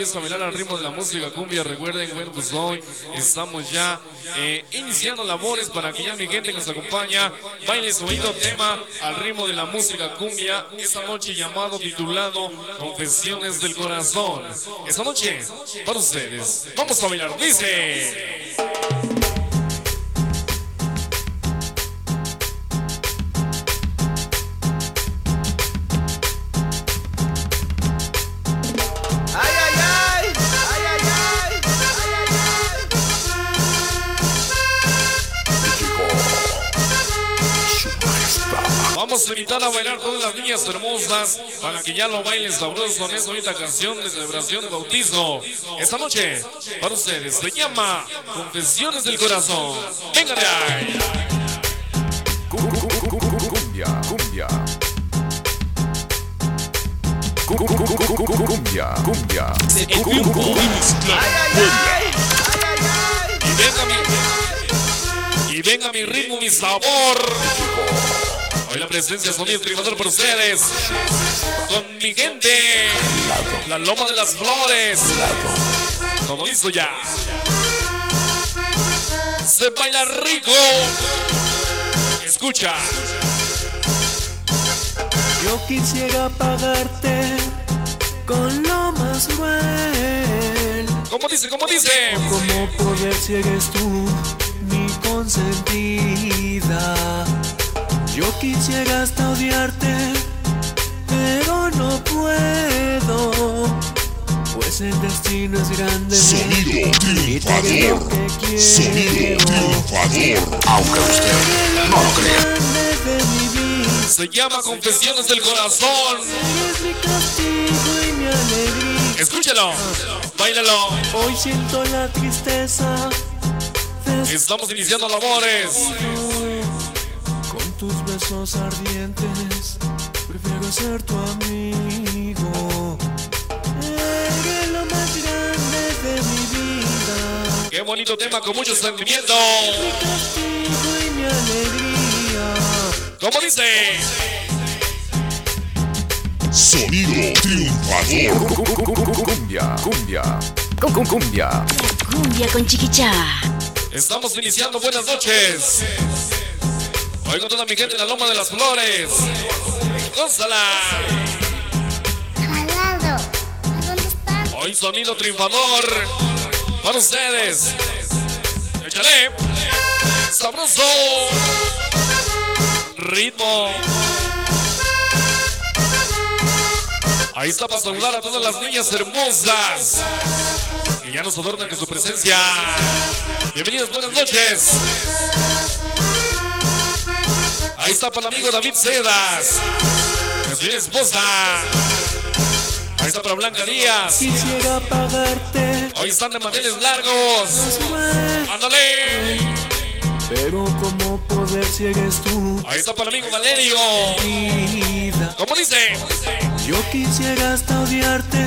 empieza a al ritmo de la música cumbia. Recuerden, bueno, pues hoy estamos ya eh, iniciando labores para que ya mi gente nos acompaña baile su oído tema al ritmo de la música cumbia. Esta noche llamado, titulado Confesiones del Corazón. Esta noche, para ustedes, vamos a bailar. Dice. Vamos a invitar a bailar todas las niñas hermosas para que ya lo bailen sabroso en esta bonita canción de celebración de bautizo. Esta noche, para ustedes, se llama Confesiones del Corazón. Venga de ahí. Cumbia, cumbia. Cumbia, cumbia. El. Y venga mi. Y venga mi ritmo, mi sabor. Hoy la presencia sonido triunfador por ustedes. Con mi gente. La loma de las flores. Todo listo ya. Se baila rico. Escucha. Yo quisiera pagarte con lo más cruel. ¿Cómo dice? ¿Cómo dice? Como poder si eres tú mi consentida. Yo quisiera hasta odiarte, pero no puedo. Pues el destino es grande. Sonido triunfador. Sonido triunfador. Aunque usted no lo crea. Grande de mi vida. Se llama Confesiones del Corazón. Eres mi castigo y mi alegría. Escúchalo. Báilalo. Hoy siento la tristeza Estamos iniciando labores. Besos ardientes, prefiero ser tu amigo. Eres lo más grande de mi vida, Qué bonito tema con mucho sentimiento. mi castigo y mi alegría. ¿Cómo dice? Sonido triunfador. Cumbia, cumbia. Cumbia. Cumbia con chiquicha. Estamos iniciando. Buenas noches. Hoy con toda mi gente en la Loma de las Flores. Gózala. Jalado. ¿A dónde están? Hoy sonido triunfador. Para ustedes. Échale. Sabroso. Ritmo. Ahí está para saludar a todas las niñas hermosas. Que ya nos adornan con su presencia. Bienvenidos, buenas noches. Ahí está para el amigo David Sedas. Esposa. Ahí está para Blanca Díaz. Quisiera pagarte Hoy están de manteles largos. ¡Ándale! pero como poder si eres tú Ahí está para el amigo Valerio. ¿Cómo dice? Yo quisiera hasta odiarte,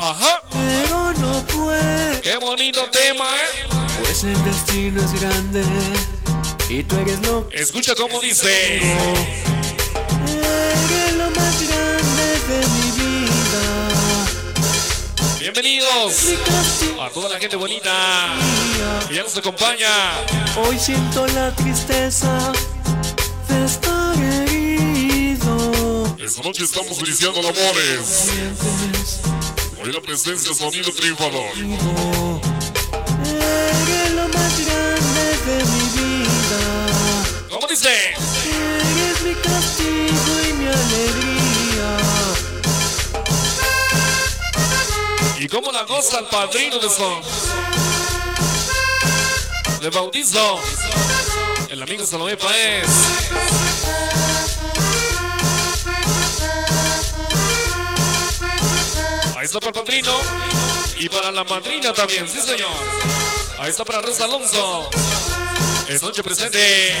Ajá. pero no puedo. Qué bonito tema, ¿eh? Pues el destino es grande y tú eres lo Escucha cómo dice. eres lo más grande de mi vida. Bienvenidos a toda la gente bonita que ya nos acompaña. Hoy siento la tristeza de estar herido. Esta noche estamos iniciando labores. Sientes Hoy la presencia sonido triunfador. ¿Y cómo la goza el padrino de son? De bautizo. El amigo Salomé Paez. Ahí está para el padrino. Y para la madrina también, sí señor. Ahí está para Rosa Alonso. Es noche presente.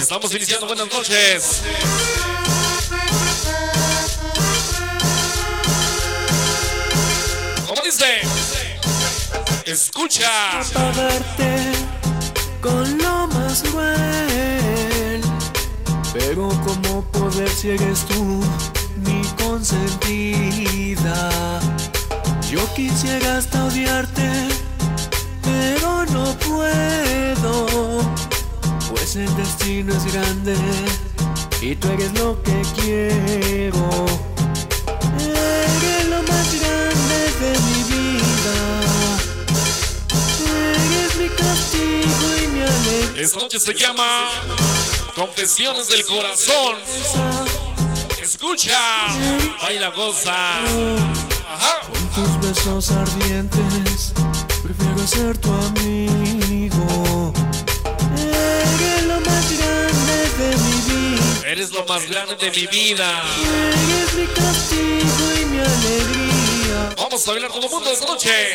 Estamos iniciando buenas noches. ¿Cómo dice? Escucha. Pagarte con lo más cruel. Pero como poder si eres tú mi consentida. Yo quisiera hasta odiarte, pero no puedo. Pues el destino es grande y tú eres lo que quiero. Esta noche se llama Confesiones del Corazón. Escucha, baila, goza. Ajá. Con tus besos ardientes, prefiero ser tu amigo. Eres lo más grande de mi vida. Eres lo más grande de mi vida. Eres mi castigo y mi alegría. Vamos a bailar todo el mundo esta noche.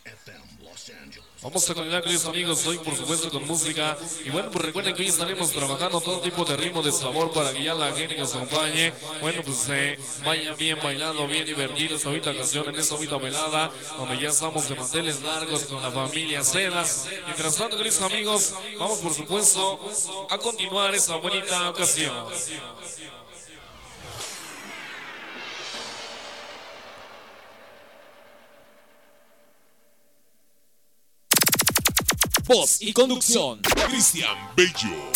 Vamos a continuar, queridos amigos, hoy por supuesto con música. Y bueno, pues recuerden que hoy estaremos trabajando todo tipo de ritmo de sabor para que ya la gente nos acompañe, bueno, pues eh, vaya bien bailando, bien divertidos ahorita ocasión en esta ahorita velada, donde ya estamos de manteles largos con la familia Cedas. Mientras tanto, queridos amigos, vamos por supuesto a continuar esta bonita ocasión. Voz y conducción. Cristian Bello.